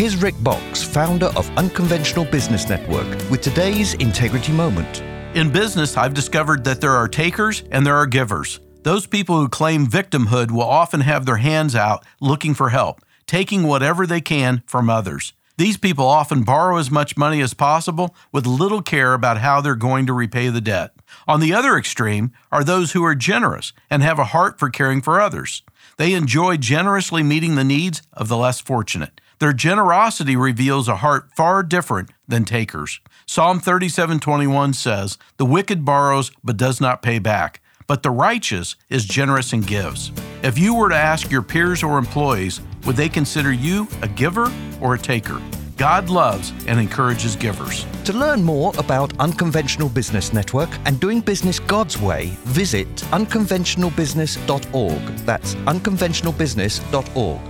Here's Rick Boxx, founder of Unconventional Business Network, with today's Integrity Moment. In business, I've discovered that there are takers and there are givers. Those people who claim victimhood will often have their hands out looking for help, taking whatever they can from others. These people often borrow as much money as possible with little care about how they're going to repay the debt. On the other extreme are those who are generous and have a heart for caring for others. They enjoy generously meeting the needs of the less fortunate. Their generosity reveals a heart far different than takers. Psalm 37:21 says, "The wicked borrows but does not pay back, but the righteous is generous and gives." If you were to ask your peers or employees, would they consider you a giver or a taker? God loves and encourages givers. To learn more about Unconventional Business Network and doing business God's way, visit unconventionalbusiness.org. That's unconventionalbusiness.org.